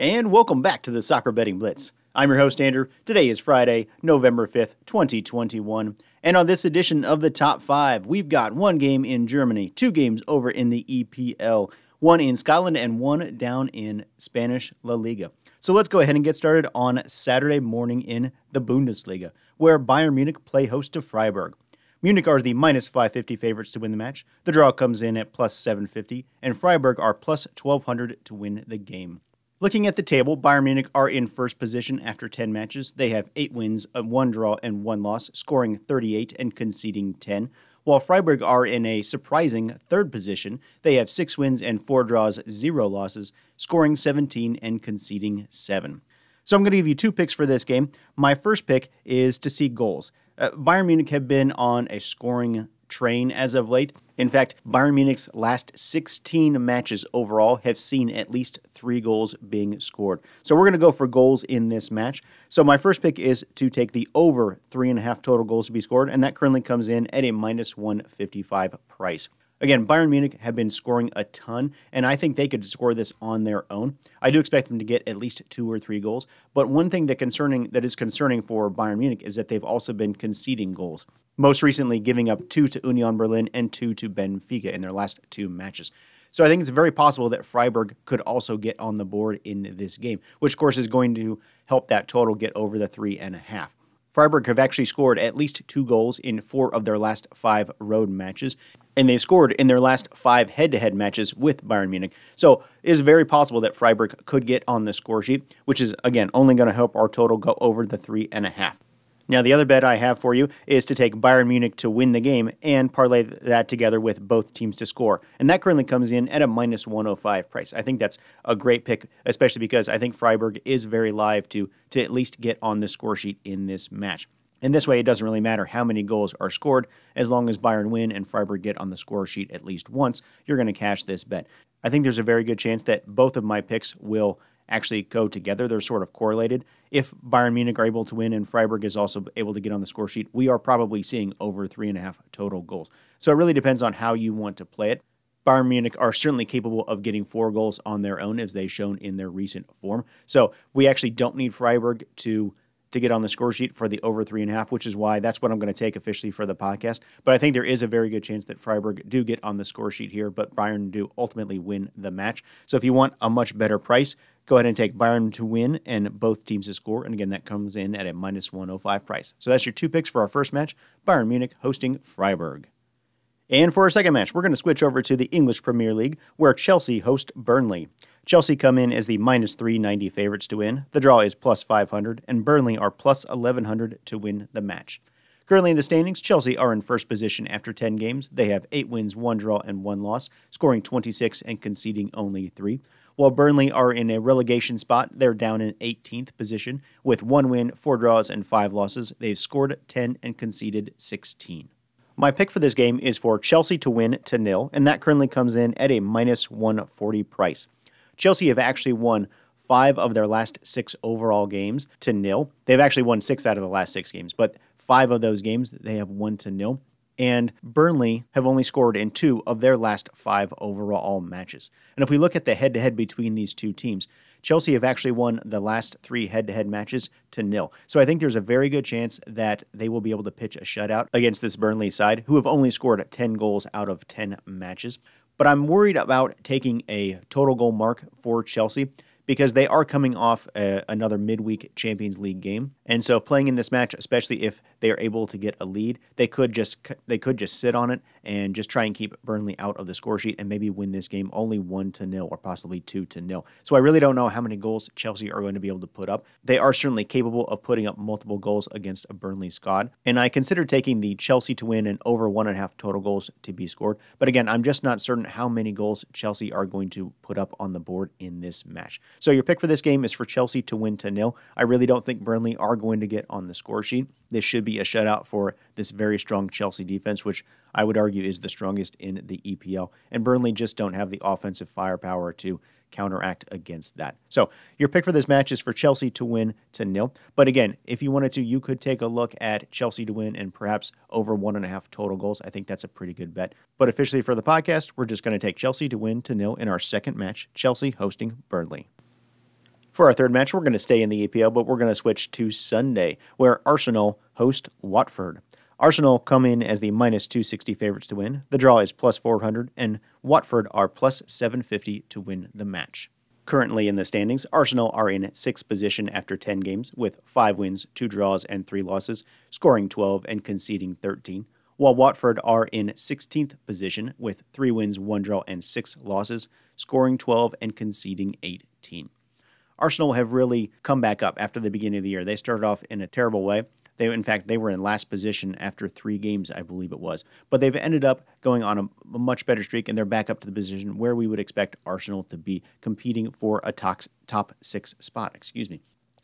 And welcome back to the Soccer Betting Blitz. I'm your host, Andrew. Today is Friday, November 5th, 2021. And on this edition of the Top 5, we've got one game in Germany, two games over in the EPL, one in Scotland, and one down in Spanish La Liga. So let's go ahead and get started on Saturday morning in the Bundesliga, where Bayern Munich play host to Freiburg. Munich are the minus 550 favorites to win the match. The draw comes in at plus 750, and Freiburg are plus 1200 to win the game. Looking at the table, Bayern Munich are in first position after 10 matches. They have 8 wins, one draw, and 1 loss, scoring 38 and conceding 10. While Freiburg are in a surprising third position, they have 6 wins and 4 draws, 0 losses, scoring 17 and conceding 7. So I'm going to give you two picks for this game. My first pick is to see goals. Uh, Bayern Munich have been on a scoring train as of late. In fact, Bayern Munich's last 16 matches overall have seen at least three goals being scored. So we're going to go for goals in this match. So my first pick is to take the over three and a half total goals to be scored, and that currently comes in at a minus 155 price. Again, Bayern Munich have been scoring a ton, and I think they could score this on their own. I do expect them to get at least two or three goals. But one thing that concerning that is concerning for Bayern Munich is that they've also been conceding goals. Most recently, giving up two to Union Berlin and two to Benfica in their last two matches. So I think it's very possible that Freiburg could also get on the board in this game, which of course is going to help that total get over the three and a half. Freiburg have actually scored at least two goals in four of their last five road matches, and they've scored in their last five head to head matches with Bayern Munich. So it is very possible that Freiburg could get on the score sheet, which is, again, only going to help our total go over the three and a half. Now, the other bet I have for you is to take Bayern Munich to win the game and parlay that together with both teams to score. And that currently comes in at a minus 105 price. I think that's a great pick, especially because I think Freiburg is very live to, to at least get on the score sheet in this match. In this way, it doesn't really matter how many goals are scored. As long as Bayern win and Freiburg get on the score sheet at least once, you're going to cash this bet. I think there's a very good chance that both of my picks will actually go together. They're sort of correlated. If Bayern Munich are able to win and Freiburg is also able to get on the score sheet, we are probably seeing over three and a half total goals. So it really depends on how you want to play it. Bayern Munich are certainly capable of getting four goals on their own, as they've shown in their recent form. So we actually don't need Freiburg to to get on the score sheet for the over three and a half, which is why that's what I'm going to take officially for the podcast. But I think there is a very good chance that Freiburg do get on the score sheet here, but Bayern do ultimately win the match. So if you want a much better price, go ahead and take Bayern to win and both teams to score. And again, that comes in at a minus 105 price. So that's your two picks for our first match Bayern Munich hosting Freiburg. And for our second match, we're going to switch over to the English Premier League, where Chelsea host Burnley. Chelsea come in as the minus 390 favorites to win. The draw is plus 500, and Burnley are plus 1100 to win the match. Currently in the standings, Chelsea are in first position after 10 games. They have 8 wins, 1 draw, and 1 loss, scoring 26 and conceding only 3. While Burnley are in a relegation spot, they're down in 18th position with 1 win, 4 draws, and 5 losses. They've scored 10 and conceded 16. My pick for this game is for Chelsea to win to nil, and that currently comes in at a minus 140 price. Chelsea have actually won five of their last six overall games to nil. They've actually won six out of the last six games, but five of those games they have won to nil. And Burnley have only scored in two of their last five overall matches. And if we look at the head to head between these two teams, Chelsea have actually won the last three head to head matches to nil. So I think there's a very good chance that they will be able to pitch a shutout against this Burnley side, who have only scored 10 goals out of 10 matches. But I'm worried about taking a total goal mark for Chelsea because they are coming off a, another midweek Champions League game, and so playing in this match, especially if they are able to get a lead, they could just they could just sit on it and just try and keep Burnley out of the score sheet and maybe win this game only one to nil or possibly two to nil. So I really don't know how many goals Chelsea are going to be able to put up. They are certainly capable of putting up multiple goals against a Burnley squad, and I consider taking the Chelsea to win and over one and a half total goals to be scored. But again, I'm just not certain how many goals Chelsea are going to put up on the board in this match. So your pick for this game is for Chelsea to win to nil. I really don't think Burnley are going to get on the score sheet. This should be a shutout for this very strong Chelsea defense, which I would argue is the strongest in the EPL. And Burnley just don't have the offensive firepower to counteract against that. So your pick for this match is for Chelsea to win to nil. But again, if you wanted to, you could take a look at Chelsea to win and perhaps over one and a half total goals. I think that's a pretty good bet. But officially for the podcast, we're just going to take Chelsea to win to nil in our second match, Chelsea hosting Burnley. For our third match, we're going to stay in the EPL, but we're going to switch to Sunday, where Arsenal host Watford. Arsenal come in as the minus 260 favorites to win. The draw is plus 400, and Watford are plus 750 to win the match. Currently in the standings, Arsenal are in sixth position after 10 games, with five wins, two draws, and three losses, scoring 12 and conceding 13, while Watford are in 16th position with three wins, one draw, and six losses, scoring 12 and conceding 18. Arsenal have really come back up after the beginning of the year. They started off in a terrible way. They, in fact, they were in last position after three games, I believe it was. But they've ended up going on a, a much better streak, and they're back up to the position where we would expect Arsenal to be competing for a top, top six spot. Excuse me.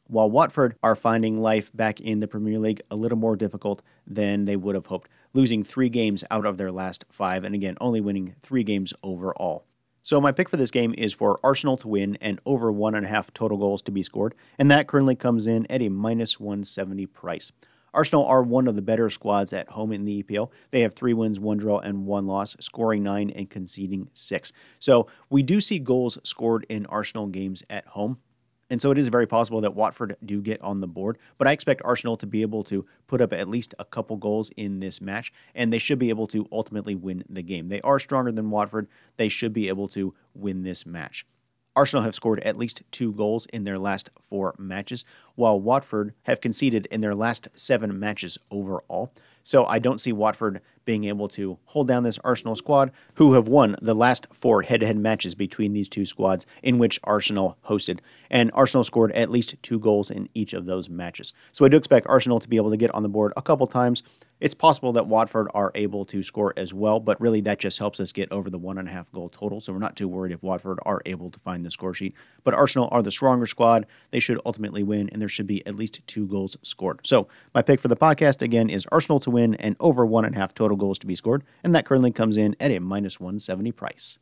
While Watford are finding life back in the Premier League a little more difficult than they would have hoped, losing three games out of their last five, and again, only winning three games overall. So my pick for this game is for Arsenal to win and over one and a half total goals to be scored, and that currently comes in at a minus 170 price. Arsenal are one of the better squads at home in the EPL. They have three wins, one draw, and one loss, scoring nine and conceding six. So we do see goals scored in Arsenal games at home. And so it is very possible that Watford do get on the board, but I expect Arsenal to be able to put up at least a couple goals in this match, and they should be able to ultimately win the game. They are stronger than Watford. They should be able to win this match. Arsenal have scored at least two goals in their last four matches, while Watford have conceded in their last seven matches overall. So I don't see Watford being able to hold down this Arsenal squad, who have won the last four head to head matches between these two squads in which Arsenal hosted. And Arsenal scored at least two goals in each of those matches. So I do expect Arsenal to be able to get on the board a couple times. It's possible that Watford are able to score as well, but really that just helps us get over the one and a half goal total. So we're not too worried if Watford are able to find the score sheet. But Arsenal are the stronger squad. They should ultimately win, and there should be at least two goals scored. So my pick for the podcast again is Arsenal to win and over one and a half total goals to be scored, and that currently comes in at a minus 170 price.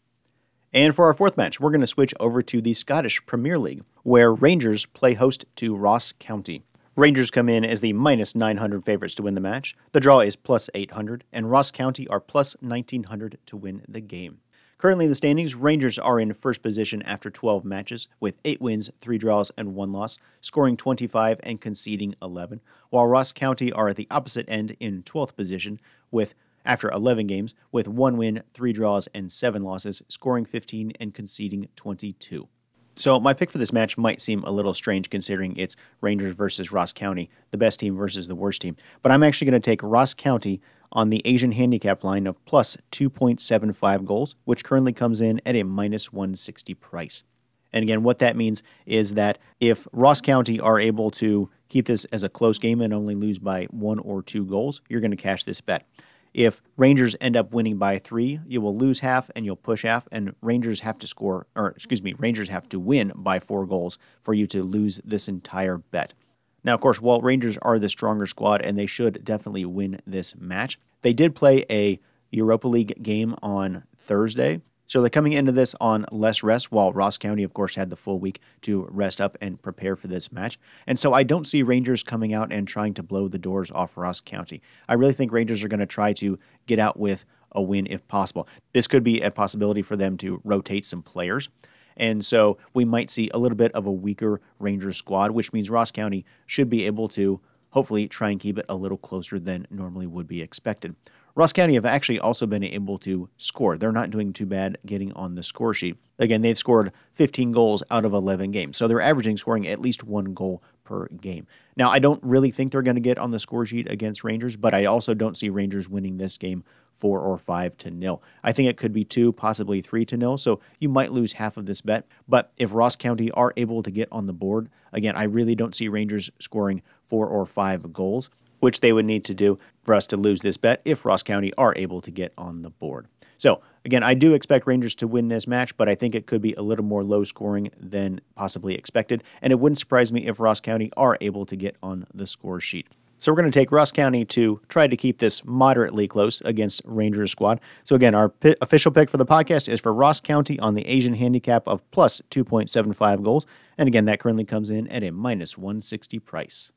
And for our fourth match, we're going to switch over to the Scottish Premier League, where Rangers play host to Ross County. Rangers come in as the minus 900 favorites to win the match. The draw is plus 800, and Ross County are plus 1900 to win the game. Currently in the standings, Rangers are in first position after 12 matches, with 8 wins, 3 draws, and 1 loss, scoring 25 and conceding 11, while Ross County are at the opposite end in 12th position, with after 11 games, with 1 win, 3 draws, and 7 losses, scoring 15 and conceding 22. So my pick for this match might seem a little strange considering it's Rangers versus Ross County, the best team versus the worst team. But I'm actually going to take Ross County on the Asian handicap line of plus 2.75 goals, which currently comes in at a minus 160 price. And again, what that means is that if Ross County are able to keep this as a close game and only lose by one or two goals, you're going to cash this bet. If Rangers end up winning by three, you will lose half and you'll push half, and Rangers have to score, or excuse me, Rangers have to win by four goals for you to lose this entire bet. Now, of course, while Rangers are the stronger squad and they should definitely win this match, they did play a Europa League game on Thursday. So they're coming into this on less rest, while Ross County, of course, had the full week to rest up and prepare for this match. And so I don't see Rangers coming out and trying to blow the doors off Ross County. I really think Rangers are going to try to get out with a win if possible. This could be a possibility for them to rotate some players. And so we might see a little bit of a weaker Rangers squad, which means Ross County should be able to hopefully try and keep it a little closer than normally would be expected. Ross County have actually also been able to score. They're not doing too bad getting on the score sheet. Again, they've scored 15 goals out of 11 games. So they're averaging scoring at least one goal per game. Now, I don't really think they're going to get on the score sheet against Rangers, but I also don't see Rangers winning this game four or five to nil. I think it could be two, possibly three to nil. So you might lose half of this bet. But if Ross County are able to get on the board, again, I really don't see Rangers scoring four or five goals, which they would need to do for us to lose this bet if Ross County are able to get on the board. So, again, I do expect Rangers to win this match, but I think it could be a little more low scoring than possibly expected. And it wouldn't surprise me if Ross County are able to get on the score sheet. So we're going to take Ross County to try to keep this moderately close against Rangers squad. So again, our p- official pick for the podcast is for Ross County on the Asian handicap of plus 2.75 goals. And again, that currently comes in at a minus 160 price.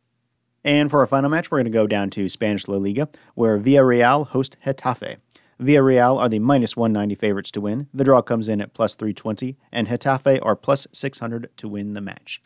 And for our final match, we're going to go down to Spanish La Liga, where Villarreal host Getafe. Villarreal are the minus 190 favorites to win. The draw comes in at plus 320, and Getafe are plus 600 to win the match.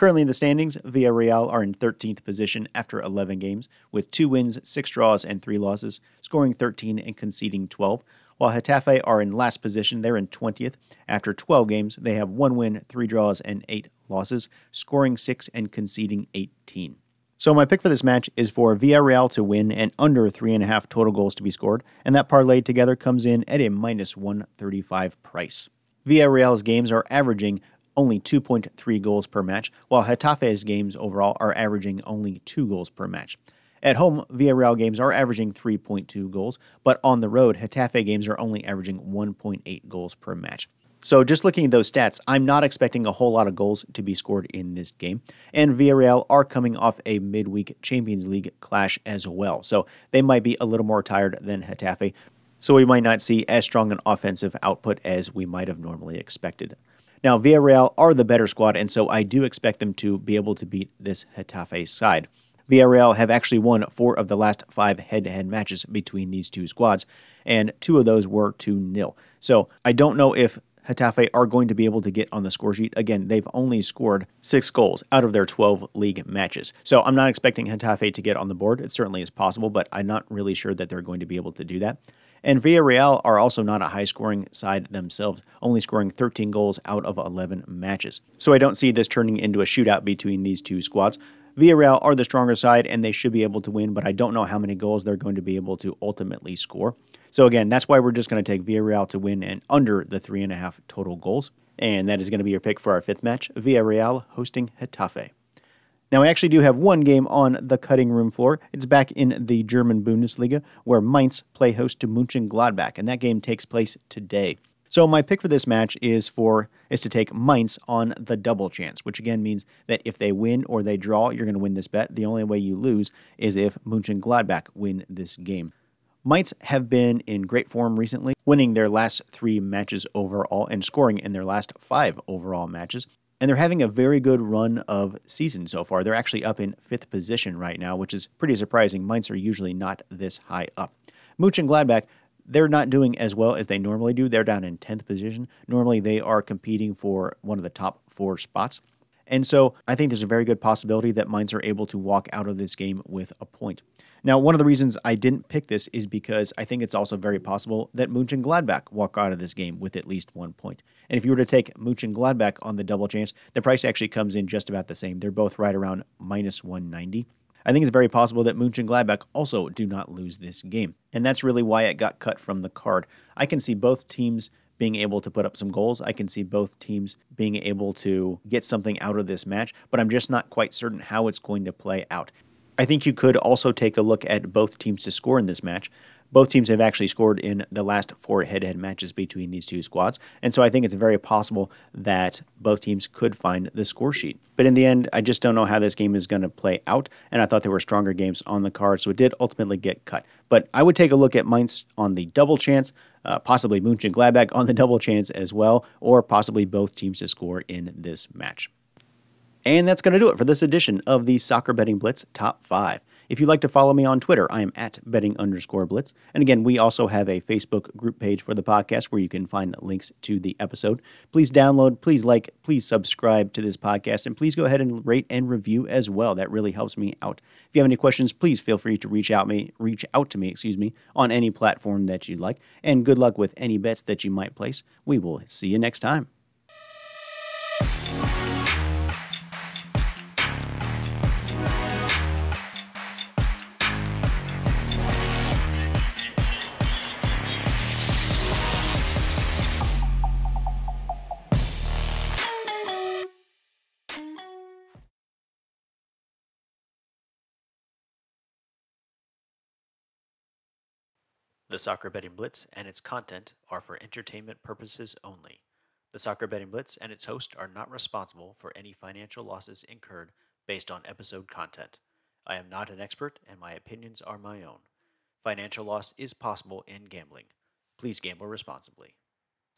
Currently in the standings, Villarreal are in 13th position after 11 games, with two wins, six draws, and three losses, scoring 13 and conceding 12. While Getafe are in last position, they're in 20th. After 12 games, they have one win, three draws, and eight losses, scoring six and conceding 18. So my pick for this match is for Villarreal to win and under three and a half total goals to be scored, and that parlay together comes in at a minus 135 price. Villarreal's games are averaging only 2.3 goals per match, while Getafe's games overall are averaging only 2 goals per match. At home, Villarreal games are averaging 3.2 goals, but on the road, Getafe games are only averaging 1.8 goals per match. So, just looking at those stats, I'm not expecting a whole lot of goals to be scored in this game. And Villarreal are coming off a midweek Champions League clash as well. So, they might be a little more tired than Getafe. So, we might not see as strong an offensive output as we might have normally expected. Now, Villarreal are the better squad, and so I do expect them to be able to beat this Getafe side. Villarreal have actually won four of the last five head to head matches between these two squads, and two of those were 2 0. So I don't know if Getafe are going to be able to get on the score sheet. Again, they've only scored six goals out of their 12 league matches. So I'm not expecting Getafe to get on the board. It certainly is possible, but I'm not really sure that they're going to be able to do that. And Villarreal are also not a high scoring side themselves, only scoring 13 goals out of 11 matches. So I don't see this turning into a shootout between these two squads. Villarreal are the stronger side and they should be able to win, but I don't know how many goals they're going to be able to ultimately score. So again, that's why we're just going to take Villarreal to win and under the three and a half total goals. And that is going to be your pick for our fifth match Villarreal hosting Getafe. Now, I actually do have one game on the cutting room floor. It's back in the German Bundesliga, where Mainz play host to Mönchengladbach, and that game takes place today. So my pick for this match is for is to take Mainz on the double chance, which again means that if they win or they draw, you're going to win this bet. The only way you lose is if Mönchengladbach win this game. Mainz have been in great form recently, winning their last three matches overall and scoring in their last five overall matches and they're having a very good run of season so far. They're actually up in fifth position right now, which is pretty surprising. Mainz are usually not this high up. Mönchengladbach, they're not doing as well as they normally do. They're down in 10th position. Normally, they are competing for one of the top four spots. And so I think there's a very good possibility that Mainz are able to walk out of this game with a point. Now, one of the reasons I didn't pick this is because I think it's also very possible that Mönchengladbach walk out of this game with at least one point. And if you were to take Mönchengladbach on the double chance, the price actually comes in just about the same. They're both right around minus 190. I think it's very possible that Mönchengladbach also do not lose this game. And that's really why it got cut from the card. I can see both teams being able to put up some goals. I can see both teams being able to get something out of this match, but I'm just not quite certain how it's going to play out. I think you could also take a look at both teams to score in this match. Both teams have actually scored in the last four head to head matches between these two squads. And so I think it's very possible that both teams could find the score sheet. But in the end, I just don't know how this game is going to play out. And I thought there were stronger games on the card, so it did ultimately get cut. But I would take a look at Mainz on the double chance, uh, possibly Mönchengladbach on the double chance as well, or possibly both teams to score in this match. And that's going to do it for this edition of the Soccer Betting Blitz Top 5. If you'd like to follow me on Twitter, I am at betting underscore blitz. And again, we also have a Facebook group page for the podcast where you can find links to the episode. Please download, please like, please subscribe to this podcast, and please go ahead and rate and review as well. That really helps me out. If you have any questions, please feel free to reach out me, reach out to me, excuse me, on any platform that you'd like. And good luck with any bets that you might place. We will see you next time. The Soccer Betting Blitz and its content are for entertainment purposes only. The Soccer Betting Blitz and its host are not responsible for any financial losses incurred based on episode content. I am not an expert and my opinions are my own. Financial loss is possible in gambling. Please gamble responsibly.